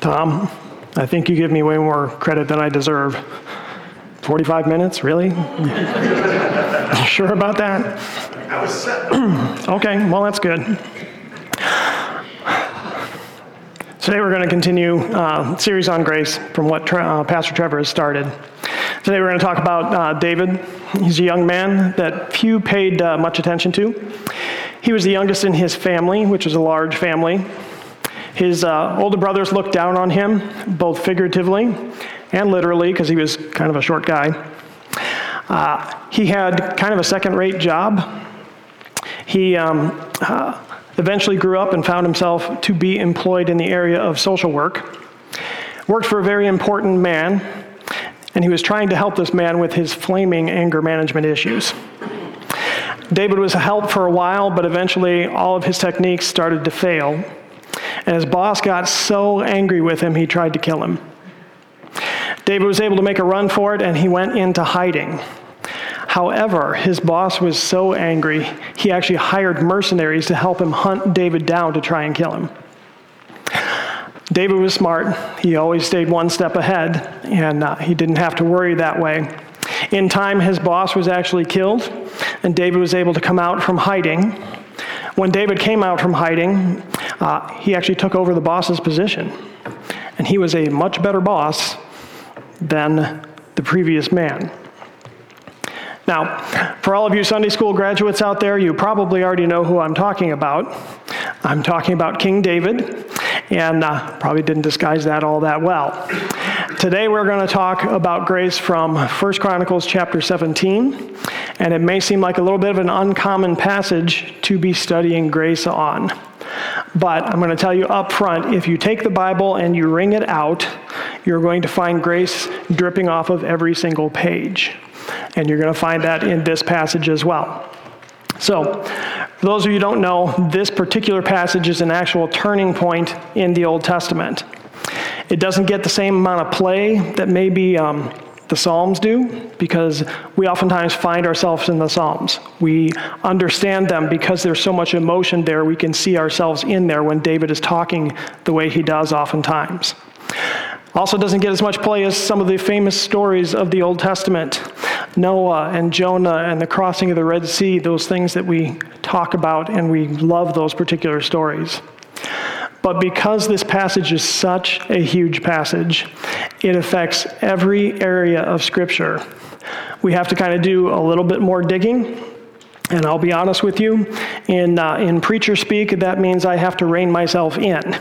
Tom, I think you give me way more credit than I deserve. 45 minutes, really? sure about that? I was set. Okay, well, that's good. Today we're going to continue uh, series on grace from what uh, Pastor Trevor has started. Today we're going to talk about uh, David. He's a young man that few paid uh, much attention to. He was the youngest in his family, which was a large family. His uh, older brothers looked down on him, both figuratively and literally, because he was kind of a short guy. Uh, he had kind of a second rate job. He um, uh, eventually grew up and found himself to be employed in the area of social work. Worked for a very important man, and he was trying to help this man with his flaming anger management issues. David was a help for a while, but eventually all of his techniques started to fail. And his boss got so angry with him, he tried to kill him. David was able to make a run for it, and he went into hiding. However, his boss was so angry, he actually hired mercenaries to help him hunt David down to try and kill him. David was smart. He always stayed one step ahead, and uh, he didn't have to worry that way. In time, his boss was actually killed, and David was able to come out from hiding. When David came out from hiding, uh, he actually took over the boss's position. And he was a much better boss than the previous man. Now, for all of you Sunday school graduates out there, you probably already know who I'm talking about. I'm talking about King David, and uh, probably didn't disguise that all that well. Today we're going to talk about grace from 1 Chronicles chapter 17, and it may seem like a little bit of an uncommon passage to be studying grace on. But I'm going to tell you up front if you take the Bible and you wring it out, you're going to find grace dripping off of every single page. And you're going to find that in this passage as well. So, for those of you who don't know, this particular passage is an actual turning point in the Old Testament. It doesn't get the same amount of play that maybe um, the Psalms do, because we oftentimes find ourselves in the Psalms. We understand them because there's so much emotion there, we can see ourselves in there when David is talking the way he does oftentimes. Also, doesn't get as much play as some of the famous stories of the Old Testament Noah and Jonah and the crossing of the Red Sea, those things that we talk about and we love those particular stories. But because this passage is such a huge passage, it affects every area of Scripture. We have to kind of do a little bit more digging. And I'll be honest with you, in, uh, in preacher speak, that means I have to rein myself in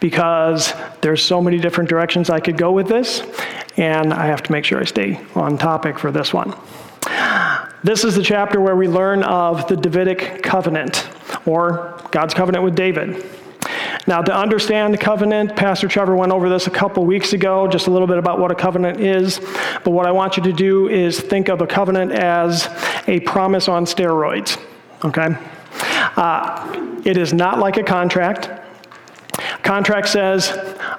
because there's so many different directions I could go with this, and I have to make sure I stay on topic for this one. This is the chapter where we learn of the Davidic covenant, or God's covenant with David. Now, to understand the covenant, Pastor Trevor went over this a couple weeks ago, just a little bit about what a covenant is. But what I want you to do is think of a covenant as a promise on steroids, okay? Uh, it is not like a contract. Contract says,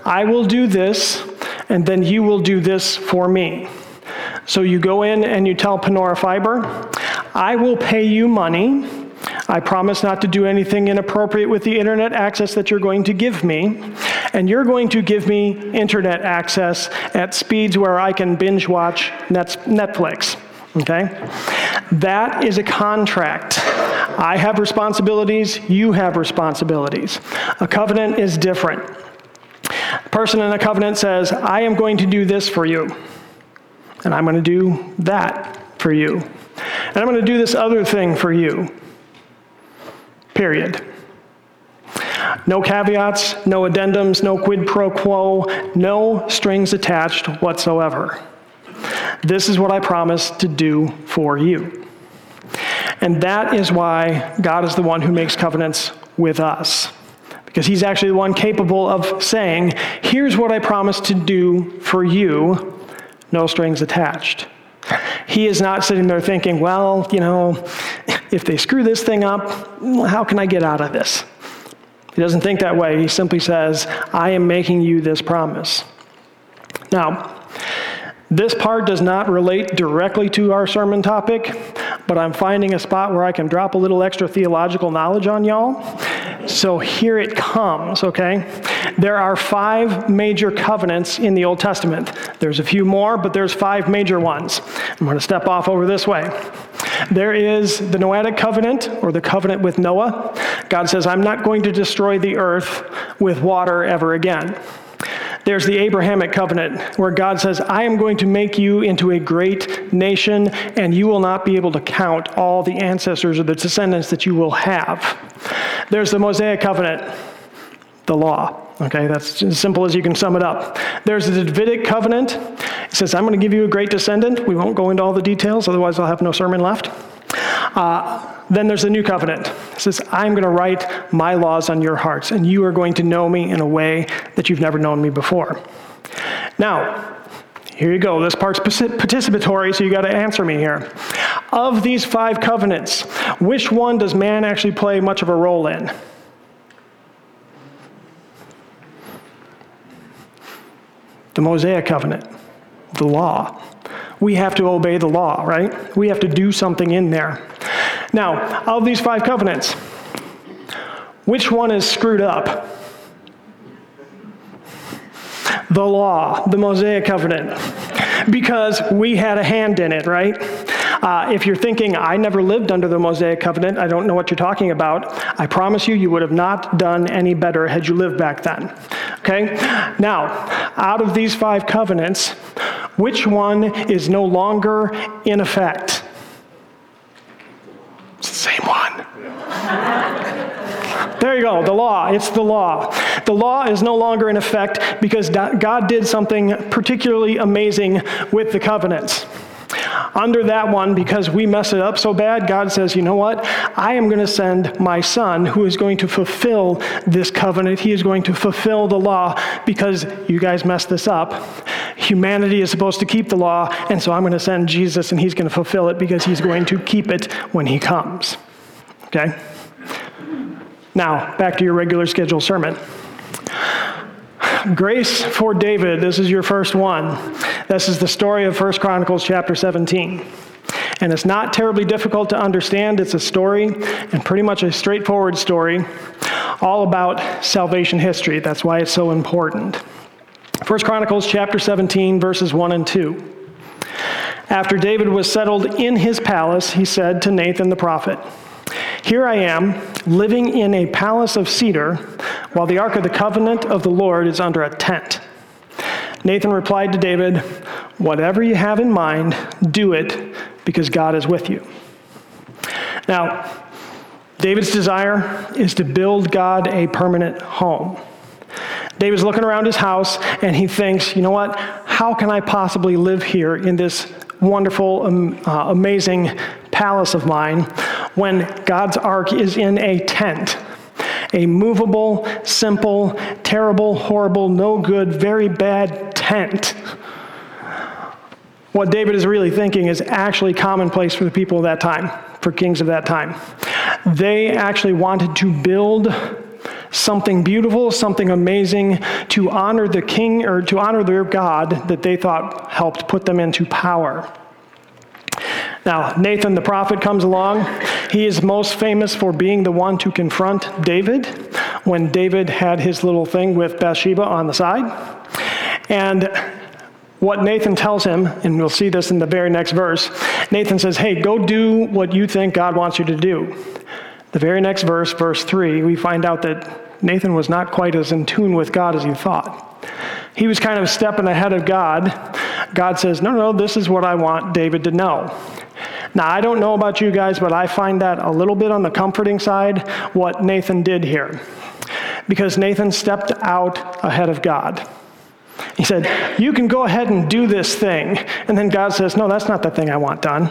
I will do this, and then you will do this for me. So you go in and you tell Panora Fiber, I will pay you money. I promise not to do anything inappropriate with the internet access that you're going to give me. And you're going to give me internet access at speeds where I can binge watch Netflix. Okay? That is a contract. I have responsibilities, you have responsibilities. A covenant is different. A person in a covenant says, I am going to do this for you, and I'm going to do that for you, and I'm going to do this other thing for you. Period. No caveats, no addendums, no quid pro quo, no strings attached whatsoever. This is what I promise to do for you. And that is why God is the one who makes covenants with us. Because he's actually the one capable of saying, Here's what I promise to do for you, no strings attached. He is not sitting there thinking, Well, you know, if they screw this thing up, how can I get out of this? He doesn't think that way. He simply says, I am making you this promise. Now, this part does not relate directly to our sermon topic, but I'm finding a spot where I can drop a little extra theological knowledge on y'all. So here it comes, okay? there are five major covenants in the Old Testament. There's a few more, but there's five major ones. I'm going to step off over this way. There is the Noahic covenant, or the covenant with Noah. God says, I'm not going to destroy the earth with water ever again. There's the Abrahamic covenant, where God says, I am going to make you into a great nation, and you will not be able to count all the ancestors or the descendants that you will have. There's the Mosaic covenant, the law. Okay, that's as simple as you can sum it up. There's the Davidic covenant. It says, I'm going to give you a great descendant. We won't go into all the details, otherwise, I'll have no sermon left. Uh, then there's the new covenant. It says, I'm going to write my laws on your hearts, and you are going to know me in a way that you've never known me before. Now, here you go. This part's participatory, so you got to answer me here. Of these five covenants, which one does man actually play much of a role in? The Mosaic covenant, the law. We have to obey the law, right? We have to do something in there. Now, of these five covenants, which one is screwed up? The law, the Mosaic covenant, because we had a hand in it, right? Uh, if you're thinking, I never lived under the Mosaic covenant, I don't know what you're talking about, I promise you, you would have not done any better had you lived back then. Okay? Now, out of these five covenants, which one is no longer in effect? Same one. There you go, the law. It's the law. The law is no longer in effect because God did something particularly amazing with the covenants. Under that one, because we mess it up so bad, God says, you know what? I am going to send my son who is going to fulfill this covenant. He is going to fulfill the law because you guys messed this up. Humanity is supposed to keep the law, and so I'm going to send Jesus and he's going to fulfill it because he's going to keep it when he comes. Okay? Now, back to your regular scheduled sermon. Grace for David, this is your first one. This is the story of 1 Chronicles chapter 17. And it's not terribly difficult to understand. It's a story, and pretty much a straightforward story, all about salvation history. That's why it's so important. 1 Chronicles chapter 17, verses 1 and 2. After David was settled in his palace, he said to Nathan the prophet, Here I am, living in a palace of cedar, while the ark of the covenant of the Lord is under a tent. Nathan replied to David, Whatever you have in mind, do it, because God is with you. Now, David's desire is to build God a permanent home. David's looking around his house and he thinks, you know what? How can I possibly live here in this wonderful, um, uh, amazing palace of mine when God's ark is in a tent? A movable, simple, terrible, horrible, no good, very bad tent. What David is really thinking is actually commonplace for the people of that time, for kings of that time. They actually wanted to build something beautiful, something amazing to honor the king or to honor their God that they thought helped put them into power. Now, Nathan the prophet comes along. He is most famous for being the one to confront David when David had his little thing with Bathsheba on the side. And what Nathan tells him, and we'll see this in the very next verse, Nathan says, Hey, go do what you think God wants you to do. The very next verse, verse 3, we find out that Nathan was not quite as in tune with God as he thought. He was kind of stepping ahead of God. God says, No, no, this is what I want David to know. Now, I don't know about you guys, but I find that a little bit on the comforting side what Nathan did here. Because Nathan stepped out ahead of God. He said, You can go ahead and do this thing. And then God says, No, that's not the thing I want done.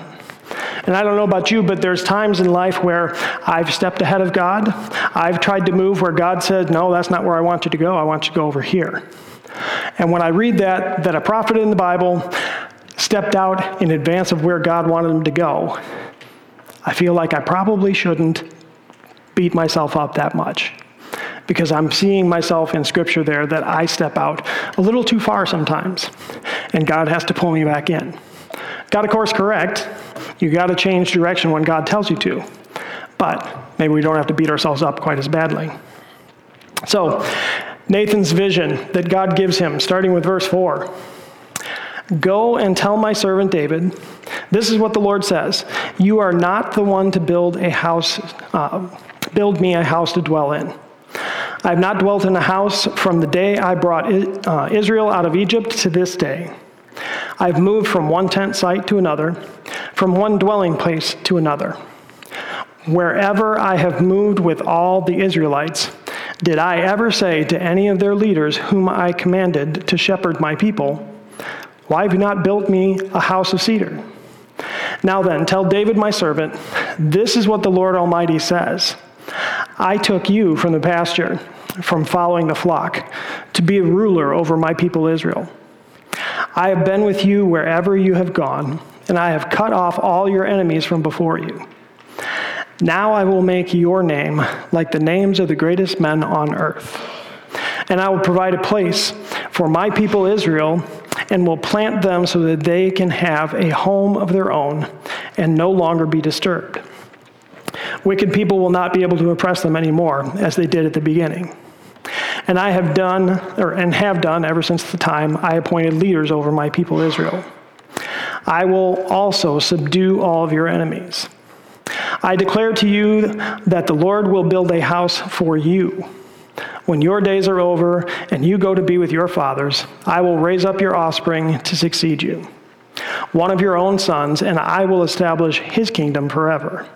And I don't know about you, but there's times in life where I've stepped ahead of God. I've tried to move where God said, No, that's not where I want you to go. I want you to go over here. And when I read that, that a prophet in the Bible stepped out in advance of where God wanted him to go, I feel like I probably shouldn't beat myself up that much because I'm seeing myself in Scripture there that I step out a little too far sometimes, and God has to pull me back in. Got a course correct, you got to change direction when God tells you to. But maybe we don't have to beat ourselves up quite as badly. So, Nathan's vision that God gives him, starting with verse 4. Go and tell my servant David, this is what the Lord says You are not the one to build a house, uh, build me a house to dwell in. I have not dwelt in a house from the day I brought uh, Israel out of Egypt to this day. I've moved from one tent site to another, from one dwelling place to another. Wherever I have moved with all the Israelites, did I ever say to any of their leaders whom I commanded to shepherd my people, Why have you not built me a house of cedar? Now then, tell David my servant, this is what the Lord Almighty says I took you from the pasture, from following the flock, to be a ruler over my people Israel. I have been with you wherever you have gone, and I have cut off all your enemies from before you. Now I will make your name like the names of the greatest men on earth. And I will provide a place for my people Israel and will plant them so that they can have a home of their own and no longer be disturbed. Wicked people will not be able to oppress them anymore as they did at the beginning. And I have done, or and have done ever since the time I appointed leaders over my people Israel. I will also subdue all of your enemies. I declare to you that the Lord will build a house for you. When your days are over and you go to be with your fathers, I will raise up your offspring to succeed you, one of your own sons, and I will establish his kingdom forever.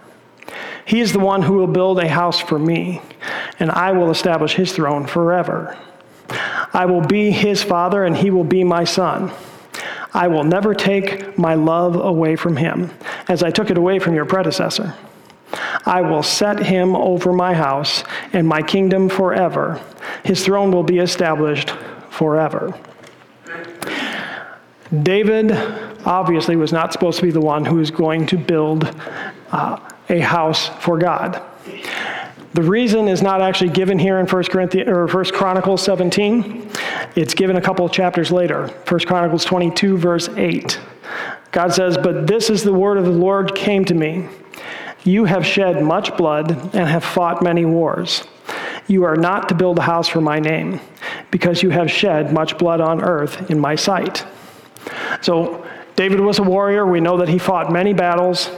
He is the one who will build a house for me, and I will establish his throne forever. I will be his father, and he will be my son. I will never take my love away from him, as I took it away from your predecessor. I will set him over my house and my kingdom forever. His throne will be established forever. David obviously was not supposed to be the one who was going to build uh, a house for God. The reason is not actually given here in 1 Corinthians or 1 Chronicles 17. It's given a couple of chapters later. 1 Chronicles 22 verse 8. God says, "But this is the word of the Lord came to me. You have shed much blood and have fought many wars. You are not to build a house for my name, because you have shed much blood on earth in my sight. So, David was a warrior. We know that he fought many battles.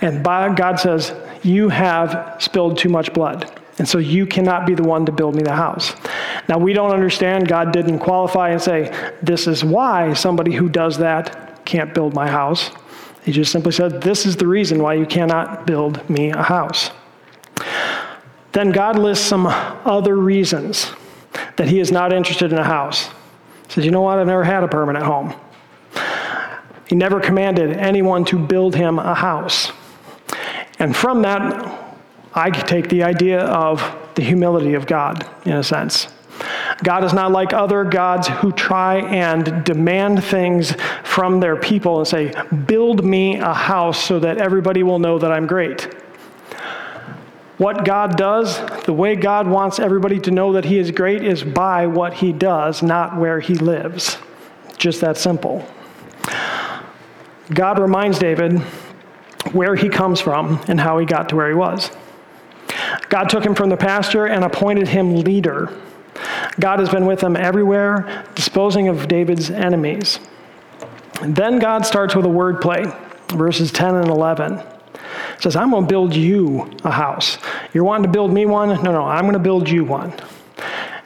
And God says, You have spilled too much blood. And so you cannot be the one to build me the house. Now, we don't understand. God didn't qualify and say, This is why somebody who does that can't build my house. He just simply said, This is the reason why you cannot build me a house. Then God lists some other reasons that he is not interested in a house. He says, You know what? I've never had a permanent home. He never commanded anyone to build him a house. And from that, I take the idea of the humility of God, in a sense. God is not like other gods who try and demand things from their people and say, Build me a house so that everybody will know that I'm great. What God does, the way God wants everybody to know that He is great, is by what He does, not where He lives. Just that simple. God reminds David where he comes from and how he got to where he was. God took him from the pasture and appointed him leader. God has been with him everywhere, disposing of David's enemies. And then God starts with a word play, verses 10 and 11. It says, I'm going to build you a house. You're wanting to build me one? No, no, I'm going to build you one.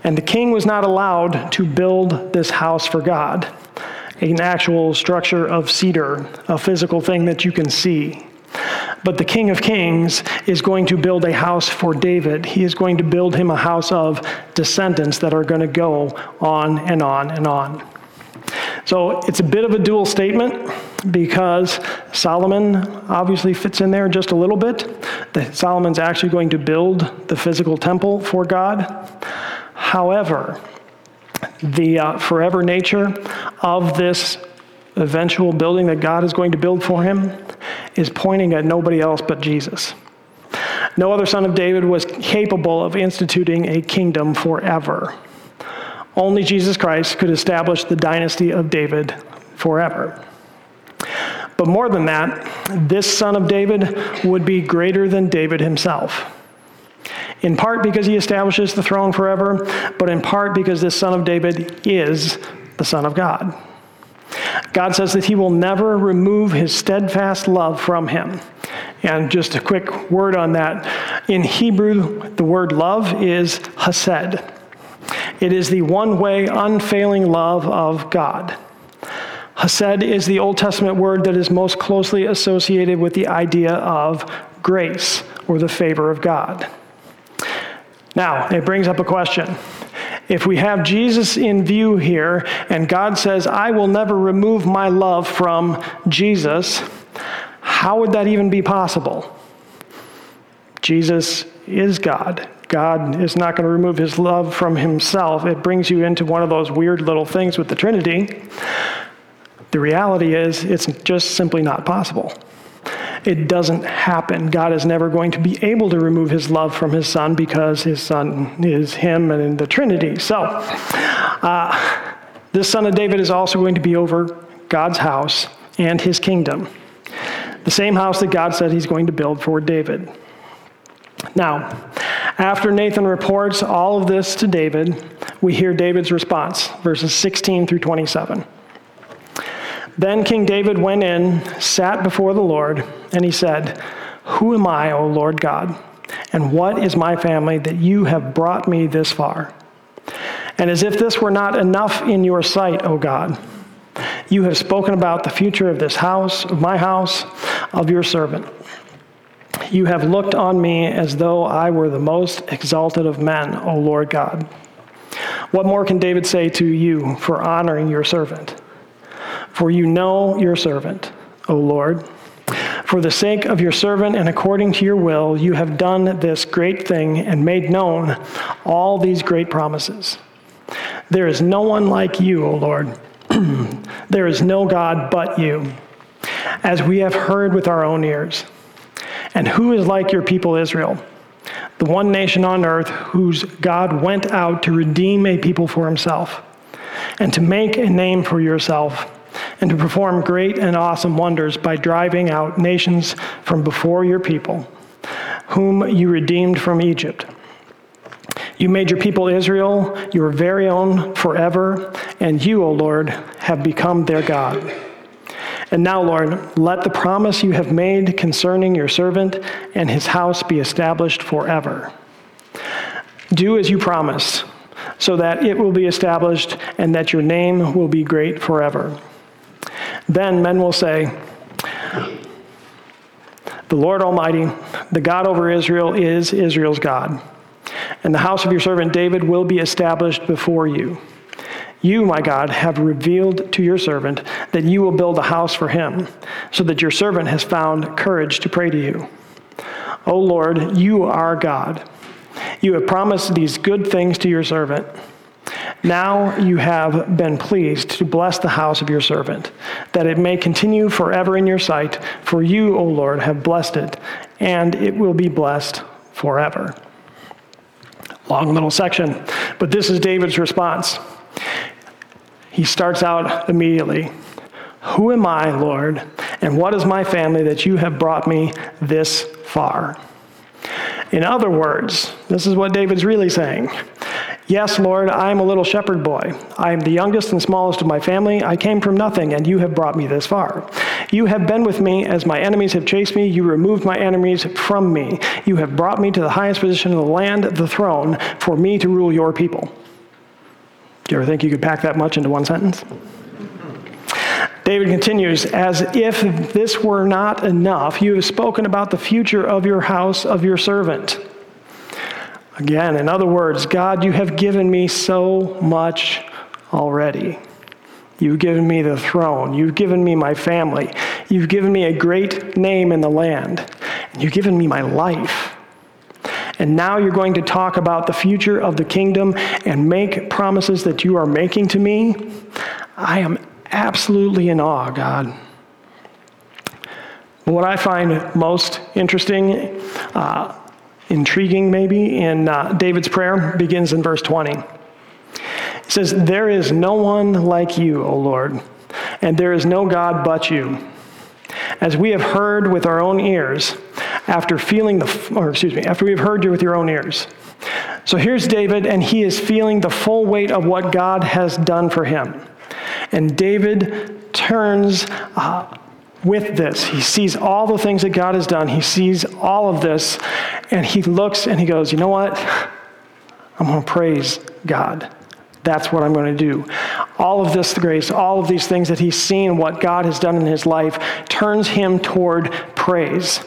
And the king was not allowed to build this house for God, an actual structure of cedar, a physical thing that you can see. But the King of Kings is going to build a house for David. He is going to build him a house of descendants that are going to go on and on and on. So it's a bit of a dual statement because Solomon obviously fits in there just a little bit. Solomon's actually going to build the physical temple for God. However, the uh, forever nature of this eventual building that God is going to build for him is pointing at nobody else but Jesus. No other son of David was capable of instituting a kingdom forever. Only Jesus Christ could establish the dynasty of David forever. But more than that, this son of David would be greater than David himself. in part because he establishes the throne forever, but in part because this son of David is the Son of God. God says that he will never remove his steadfast love from him. And just a quick word on that. In Hebrew, the word love is hesed. It is the one way, unfailing love of God. Hesed is the Old Testament word that is most closely associated with the idea of grace or the favor of God. Now, it brings up a question. If we have Jesus in view here, and God says, I will never remove my love from Jesus, how would that even be possible? Jesus is God. God is not going to remove his love from himself. It brings you into one of those weird little things with the Trinity. The reality is, it's just simply not possible. It doesn't happen. God is never going to be able to remove his love from his son because his son is him and in the Trinity. So, uh, this son of David is also going to be over God's house and his kingdom. The same house that God said he's going to build for David. Now, after Nathan reports all of this to David, we hear David's response, verses 16 through 27. Then King David went in, sat before the Lord, and he said, Who am I, O Lord God? And what is my family that you have brought me this far? And as if this were not enough in your sight, O God, you have spoken about the future of this house, of my house, of your servant. You have looked on me as though I were the most exalted of men, O Lord God. What more can David say to you for honoring your servant? For you know your servant, O Lord. For the sake of your servant and according to your will, you have done this great thing and made known all these great promises. There is no one like you, O Lord. there is no God but you, as we have heard with our own ears. And who is like your people Israel? The one nation on earth whose God went out to redeem a people for himself and to make a name for yourself and to perform great and awesome wonders by driving out nations from before your people, whom you redeemed from Egypt. You made your people Israel your very own forever, and you, O Lord, have become their God. And now, Lord, let the promise you have made concerning your servant and his house be established forever. Do as you promised, so that it will be established and that your name will be great forever. Then men will say, The Lord Almighty, the God over Israel, is Israel's God. And the house of your servant David will be established before you. You, my God, have revealed to your servant that you will build a house for him, so that your servant has found courage to pray to you. O Lord, you are God. You have promised these good things to your servant. Now you have been pleased to bless the house of your servant, that it may continue forever in your sight, for you, O Lord, have blessed it, and it will be blessed forever. Long little section, but this is David's response. He starts out immediately Who am I, Lord, and what is my family that you have brought me this far? In other words, this is what David's really saying. Yes, Lord, I am a little shepherd boy. I am the youngest and smallest of my family. I came from nothing, and you have brought me this far. You have been with me as my enemies have chased me. You removed my enemies from me. You have brought me to the highest position in the land, the throne, for me to rule your people. Do you ever think you could pack that much into one sentence? David continues, as if this were not enough, you have spoken about the future of your house of your servant. Again, in other words, God, you have given me so much already. You've given me the throne. You've given me my family. You've given me a great name in the land. And you've given me my life. And now you're going to talk about the future of the kingdom and make promises that you are making to me. I am absolutely in awe, God. What I find most interesting uh, intriguing, maybe, in uh, David's prayer begins in verse 20. It says, There is no one like you, O Lord, and there is no God but you. As we have heard with our own ears, after feeling the, or excuse me, after we've heard you with your own ears. So here's David, and he is feeling the full weight of what God has done for him. And David turns uh, with this. He sees all the things that God has done. He sees all of this, and he looks and he goes, You know what? I'm going to praise God. That's what I'm going to do. All of this grace, all of these things that he's seen, what God has done in his life, turns him toward praise.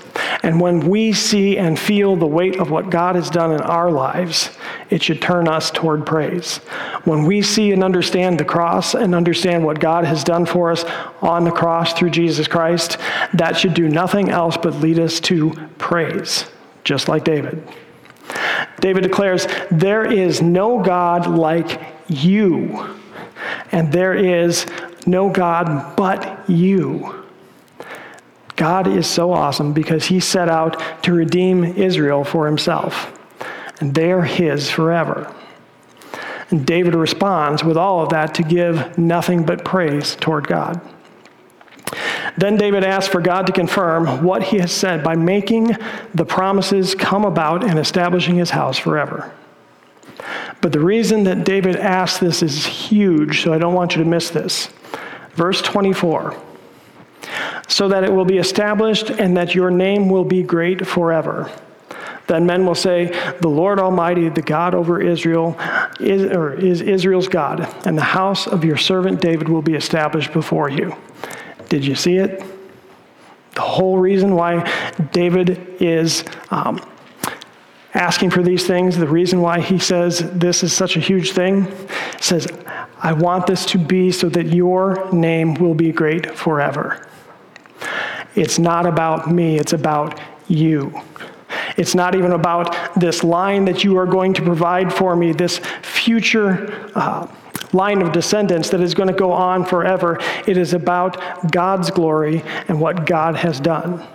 And when we see and feel the weight of what God has done in our lives, it should turn us toward praise. When we see and understand the cross and understand what God has done for us on the cross through Jesus Christ, that should do nothing else but lead us to praise, just like David. David declares, There is no God like you, and there is no God but you. God is so awesome because he set out to redeem Israel for himself, and they are his forever. And David responds with all of that to give nothing but praise toward God. Then David asks for God to confirm what he has said by making the promises come about and establishing his house forever. But the reason that David asks this is huge, so I don't want you to miss this. Verse 24 so that it will be established and that your name will be great forever. Then men will say, The Lord Almighty, the God over Israel, is, is Israel's God, and the house of your servant David will be established before you. Did you see it? The whole reason why David is um, asking for these things, the reason why he says this is such a huge thing, says, I want this to be so that your name will be great forever. It's not about me, it's about you. It's not even about this line that you are going to provide for me, this future uh, line of descendants that is going to go on forever. It is about God's glory and what God has done.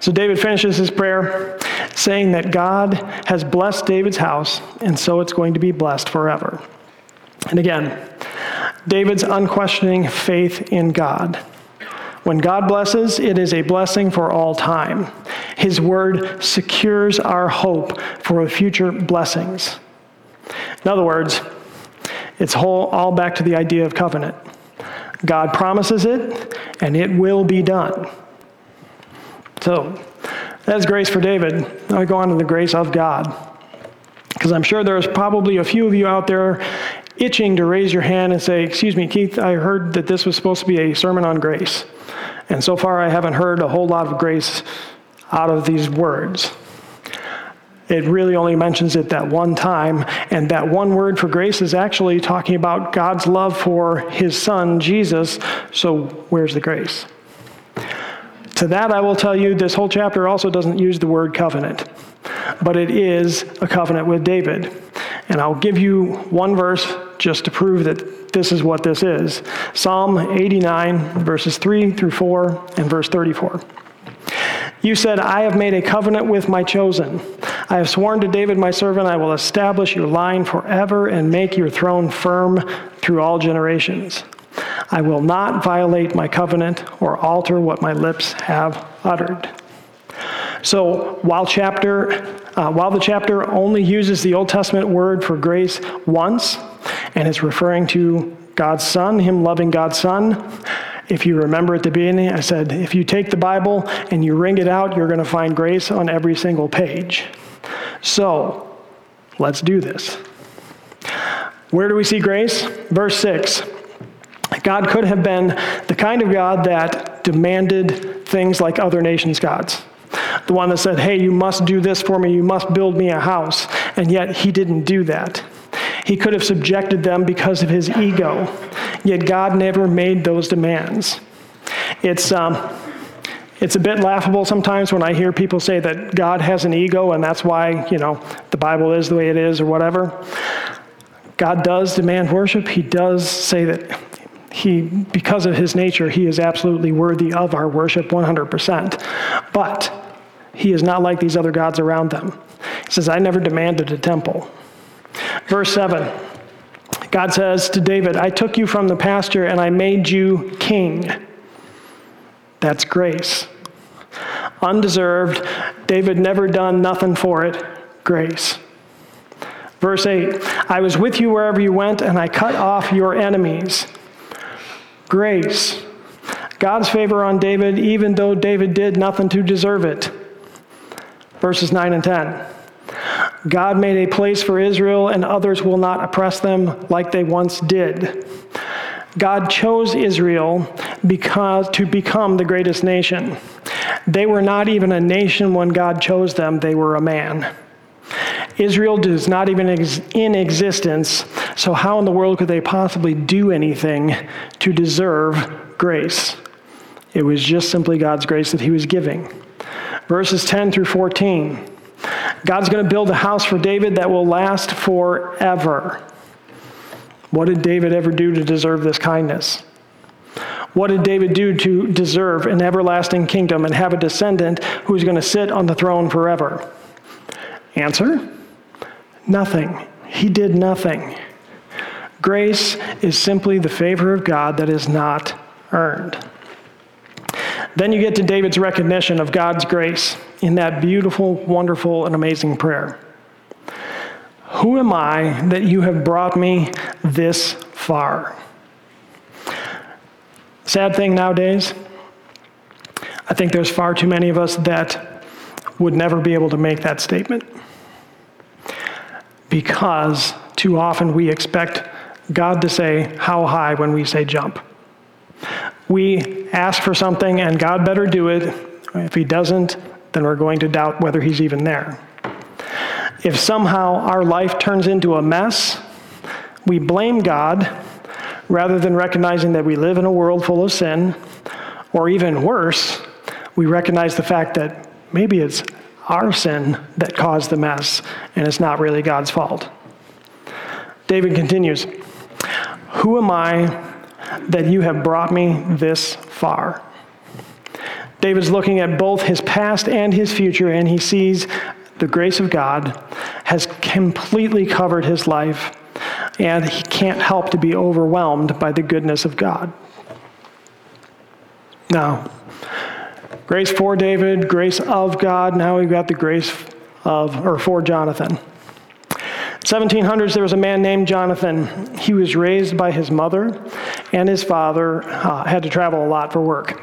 So David finishes his prayer saying that God has blessed David's house, and so it's going to be blessed forever. And again, David's unquestioning faith in God. When God blesses, it is a blessing for all time. His word secures our hope for future blessings. In other words, it's whole, all back to the idea of covenant. God promises it, and it will be done. So, that's grace for David. Now we go on to the grace of God. Because I'm sure there's probably a few of you out there itching to raise your hand and say, Excuse me, Keith, I heard that this was supposed to be a sermon on grace. And so far, I haven't heard a whole lot of grace out of these words. It really only mentions it that one time, and that one word for grace is actually talking about God's love for his son, Jesus. So, where's the grace? To that, I will tell you, this whole chapter also doesn't use the word covenant, but it is a covenant with David. And I'll give you one verse just to prove that this is what this is Psalm 89, verses 3 through 4, and verse 34. You said, I have made a covenant with my chosen. I have sworn to David, my servant, I will establish your line forever and make your throne firm through all generations. I will not violate my covenant or alter what my lips have uttered. So while chapter, uh, while the chapter only uses the Old Testament word for grace once, and it's referring to God's Son, Him loving God's Son. If you remember at the beginning, I said, if you take the Bible and you wring it out, you're going to find grace on every single page. So, let's do this. Where do we see grace? Verse 6. God could have been the kind of God that demanded things like other nations' gods. The one that said, hey, you must do this for me, you must build me a house. And yet he didn't do that. He could have subjected them because of his ego. Yet God never made those demands. It's, um, it's a bit laughable sometimes when I hear people say that God has an ego and that's why, you know, the Bible is the way it is or whatever. God does demand worship. He does say that he, because of his nature, he is absolutely worthy of our worship 100%. But he is not like these other gods around them. He says, I never demanded a temple. Verse 7 God says to David, I took you from the pasture and I made you king. That's grace. undeserved. David never done nothing for it. Grace. Verse 8 I was with you wherever you went, and I cut off your enemies. Grace. God's favor on David, even though David did nothing to deserve it. Verses 9 and 10. God made a place for Israel, and others will not oppress them like they once did. God chose Israel because, to become the greatest nation. They were not even a nation when God chose them, they were a man. Israel is not even ex- in existence, so how in the world could they possibly do anything to deserve grace? It was just simply God's grace that he was giving. Verses 10 through 14. God's going to build a house for David that will last forever. What did David ever do to deserve this kindness? What did David do to deserve an everlasting kingdom and have a descendant who is going to sit on the throne forever? Answer Nothing. He did nothing. Grace is simply the favor of God that is not earned. Then you get to David's recognition of God's grace in that beautiful, wonderful, and amazing prayer. Who am I that you have brought me this far? Sad thing nowadays, I think there's far too many of us that would never be able to make that statement because too often we expect God to say, How high when we say jump. We ask for something and God better do it. If He doesn't, then we're going to doubt whether He's even there. If somehow our life turns into a mess, we blame God rather than recognizing that we live in a world full of sin, or even worse, we recognize the fact that maybe it's our sin that caused the mess, and it's not really God's fault. David continues Who am I that you have brought me this far? David's looking at both his past and his future, and he sees the grace of God has completely covered his life, and he can't help to be overwhelmed by the goodness of God. Now, grace for David, grace of God. Now we've got the grace of, or for Jonathan. 1700s, there was a man named Jonathan. He was raised by his mother, and his father uh, had to travel a lot for work.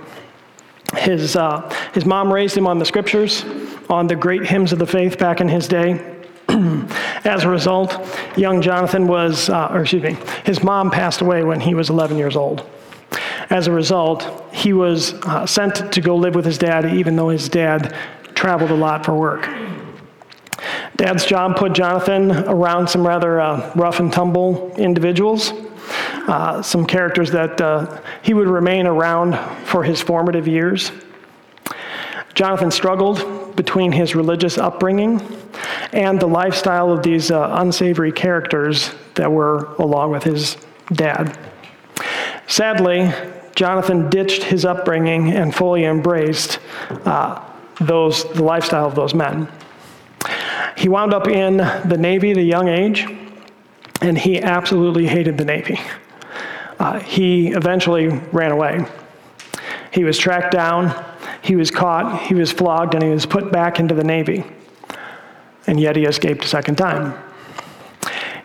His, uh, his mom raised him on the scriptures, on the great hymns of the faith back in his day. As a result, young Jonathan was, uh, or excuse me, his mom passed away when he was 11 years old. As a result, he was uh, sent to go live with his dad, even though his dad traveled a lot for work. Dad's job put Jonathan around some rather uh, rough and tumble individuals, uh, some characters that uh, he would remain around for his formative years. Jonathan struggled between his religious upbringing and the lifestyle of these uh, unsavory characters that were along with his dad. Sadly, Jonathan ditched his upbringing and fully embraced uh, those, the lifestyle of those men. He wound up in the Navy at a young age, and he absolutely hated the Navy. Uh, he eventually ran away. He was tracked down, he was caught, he was flogged, and he was put back into the Navy. And yet he escaped a second time.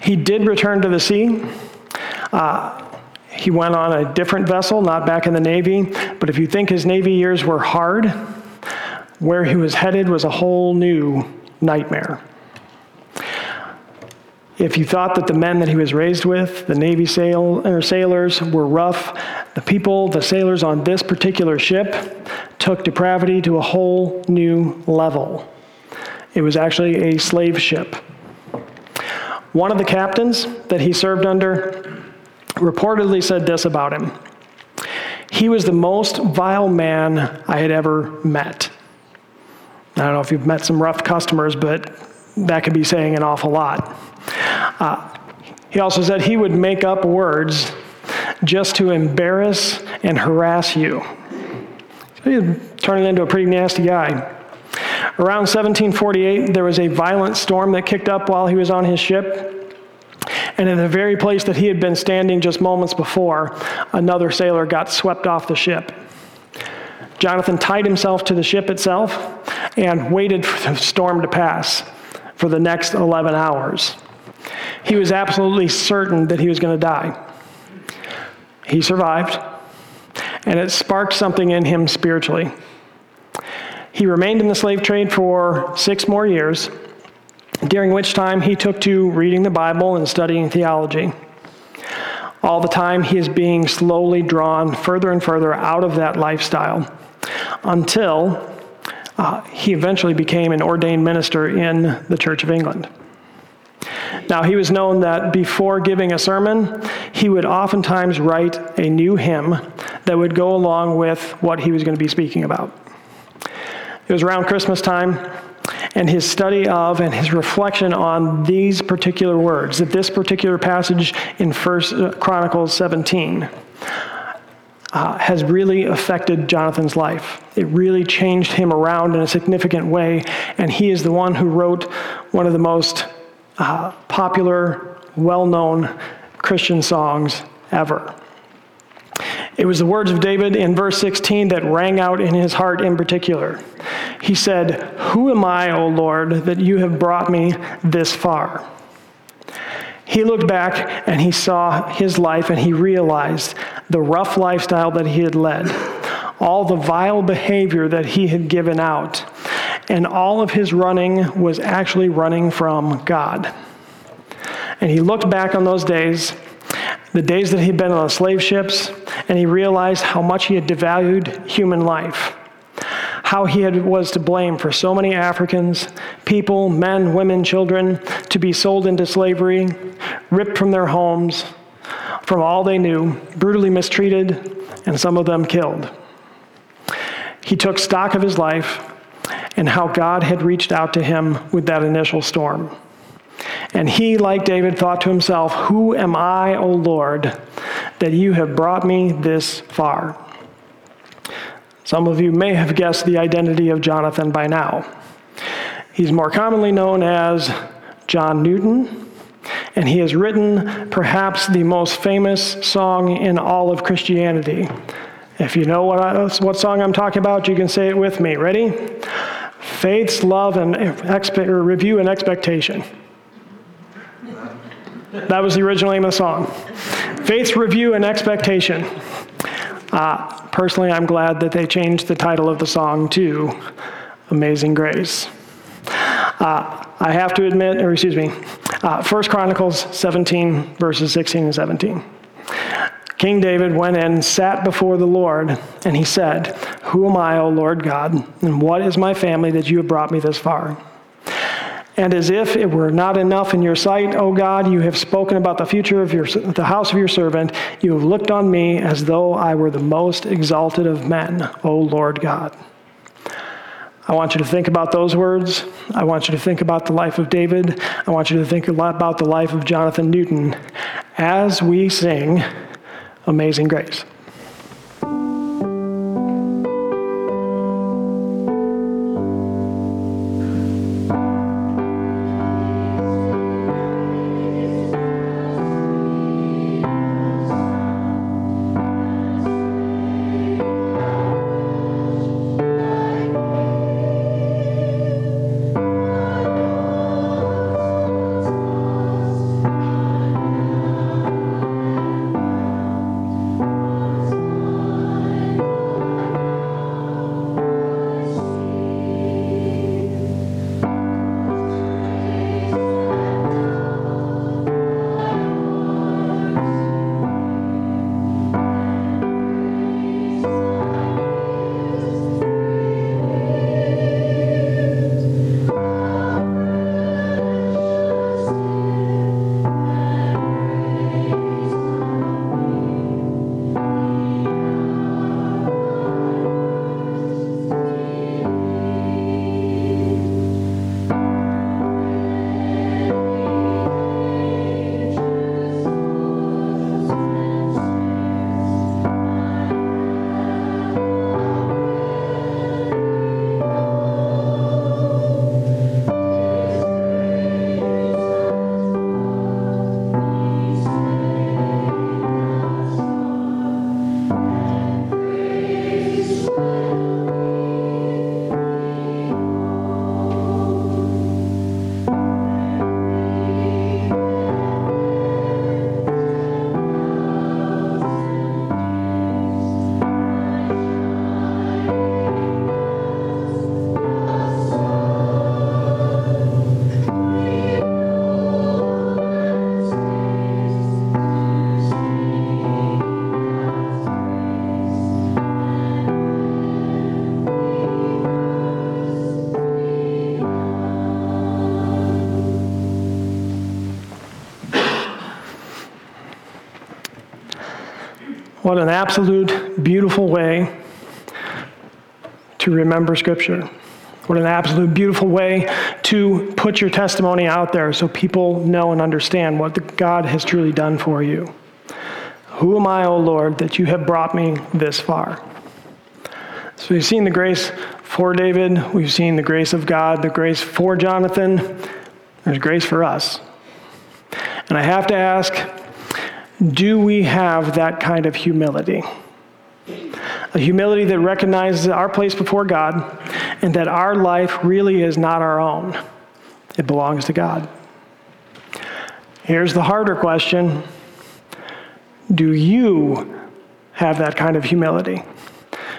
He did return to the sea. Uh, he went on a different vessel, not back in the Navy, but if you think his Navy years were hard, where he was headed was a whole new nightmare. If you thought that the men that he was raised with, the Navy sail, or sailors, were rough, the people, the sailors on this particular ship, took depravity to a whole new level. It was actually a slave ship. One of the captains that he served under reportedly said this about him He was the most vile man I had ever met. I don't know if you've met some rough customers, but that could be saying an awful lot. Uh, he also said he would make up words just to embarrass and harass you. So he's turning into a pretty nasty guy. Around 1748, there was a violent storm that kicked up while he was on his ship. And in the very place that he had been standing just moments before, another sailor got swept off the ship. Jonathan tied himself to the ship itself and waited for the storm to pass for the next 11 hours. He was absolutely certain that he was going to die. He survived, and it sparked something in him spiritually. He remained in the slave trade for six more years, during which time he took to reading the Bible and studying theology. All the time, he is being slowly drawn further and further out of that lifestyle until uh, he eventually became an ordained minister in the Church of England. Now, he was known that before giving a sermon, he would oftentimes write a new hymn that would go along with what he was going to be speaking about. It was around Christmas time, and his study of and his reflection on these particular words, that this particular passage in First uh, Chronicles 17 uh, has really affected Jonathan's life. It really changed him around in a significant way, and he is the one who wrote one of the most uh, popular, well known Christian songs ever. It was the words of David in verse 16 that rang out in his heart in particular. He said, Who am I, O Lord, that you have brought me this far? He looked back and he saw his life and he realized the rough lifestyle that he had led, all the vile behavior that he had given out, and all of his running was actually running from God. And he looked back on those days, the days that he'd been on the slave ships, and he realized how much he had devalued human life how he had, was to blame for so many Africans, people, men, women, children, to be sold into slavery, ripped from their homes, from all they knew, brutally mistreated, and some of them killed. He took stock of his life and how God had reached out to him with that initial storm. And he, like David, thought to himself, Who am I, O Lord, that you have brought me this far? Some of you may have guessed the identity of Jonathan by now. He's more commonly known as John Newton, and he has written perhaps the most famous song in all of Christianity. If you know what, I, what song I'm talking about, you can say it with me. Ready? Faith's love and expe- review and expectation. That was the original name of the song. Faith's review and expectation. Uh, personally, I'm glad that they changed the title of the song to Amazing Grace. Uh, I have to admit, or excuse me, uh, 1 Chronicles 17, verses 16 and 17. King David went in, sat before the Lord, and he said, Who am I, O Lord God, and what is my family that you have brought me this far? And as if it were not enough in your sight, O God, you have spoken about the future of your, the house of your servant. You have looked on me as though I were the most exalted of men, O Lord God. I want you to think about those words. I want you to think about the life of David. I want you to think a lot about the life of Jonathan Newton as we sing Amazing Grace. What an absolute beautiful way to remember Scripture. What an absolute beautiful way to put your testimony out there so people know and understand what God has truly done for you. Who am I, O Lord, that you have brought me this far? So we've seen the grace for David, we've seen the grace of God, the grace for Jonathan, there's grace for us. And I have to ask do we have that kind of humility? A humility that recognizes our place before God and that our life really is not our own, it belongs to God. Here's the harder question Do you have that kind of humility?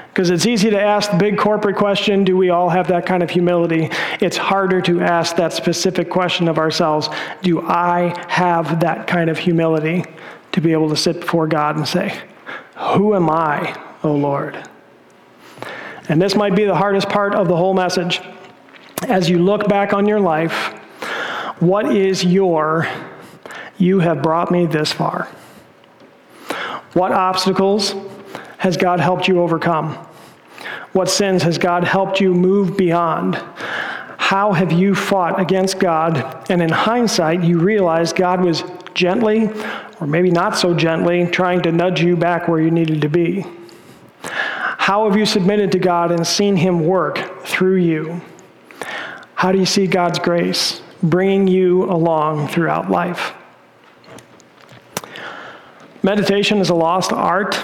Because it's easy to ask the big corporate question do we all have that kind of humility? It's harder to ask that specific question of ourselves do I have that kind of humility to be able to sit before God and say, Who am I, O Lord? And this might be the hardest part of the whole message. As you look back on your life, what is your, you have brought me this far? What obstacles has God helped you overcome? What sins has God helped you move beyond? How have you fought against God? And in hindsight, you realize God was gently, or maybe not so gently, trying to nudge you back where you needed to be. How have you submitted to God and seen Him work through you? How do you see God's grace bringing you along throughout life? Meditation is a lost art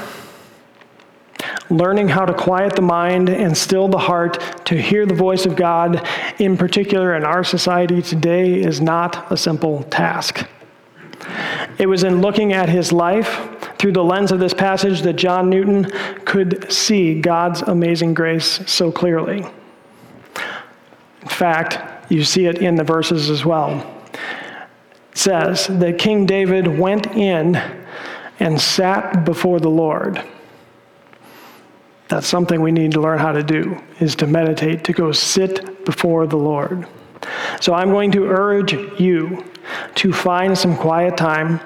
learning how to quiet the mind and still the heart to hear the voice of God, in particular in our society today, is not a simple task. It was in looking at his life through the lens of this passage that John Newton could see God's amazing grace so clearly. In fact, you see it in the verses as well. It says that King David went in and sat before the Lord. That's something we need to learn how to do, is to meditate, to go sit before the Lord. So I'm going to urge you to find some quiet time,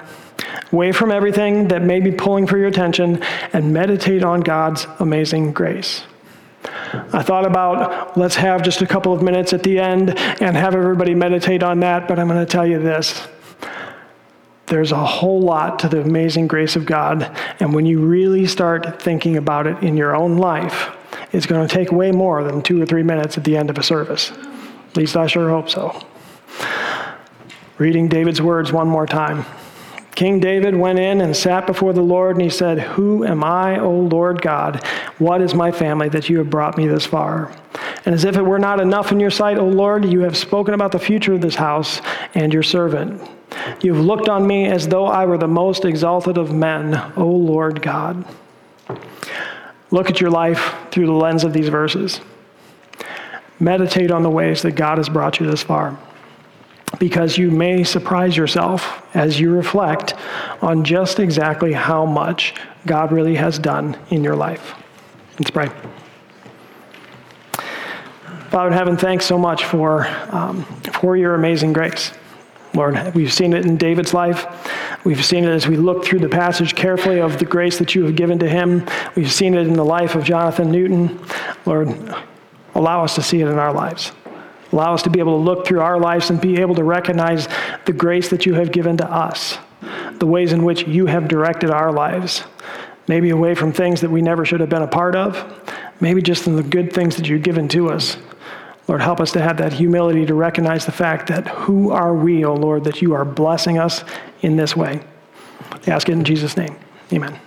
away from everything that may be pulling for your attention, and meditate on God's amazing grace. I thought about let's have just a couple of minutes at the end and have everybody meditate on that, but I'm going to tell you this there's a whole lot to the amazing grace of God. And when you really start thinking about it in your own life, it's going to take way more than two or three minutes at the end of a service. At least I sure hope so. Reading David's words one more time. King David went in and sat before the Lord, and he said, Who am I, O Lord God? What is my family that you have brought me this far? And as if it were not enough in your sight, O Lord, you have spoken about the future of this house and your servant. You've looked on me as though I were the most exalted of men, O Lord God. Look at your life through the lens of these verses. Meditate on the ways that God has brought you this far, because you may surprise yourself as you reflect on just exactly how much God really has done in your life. Let's pray. Father in heaven, thanks so much for, um, for your amazing grace. Lord, we've seen it in David's life. We've seen it as we look through the passage carefully of the grace that you have given to him. We've seen it in the life of Jonathan Newton. Lord, allow us to see it in our lives. Allow us to be able to look through our lives and be able to recognize the grace that you have given to us, the ways in which you have directed our lives. Maybe away from things that we never should have been a part of, maybe just in the good things that you've given to us. Lord, help us to have that humility to recognize the fact that who are we, O oh Lord, that you are blessing us in this way. I ask it in Jesus' name. Amen.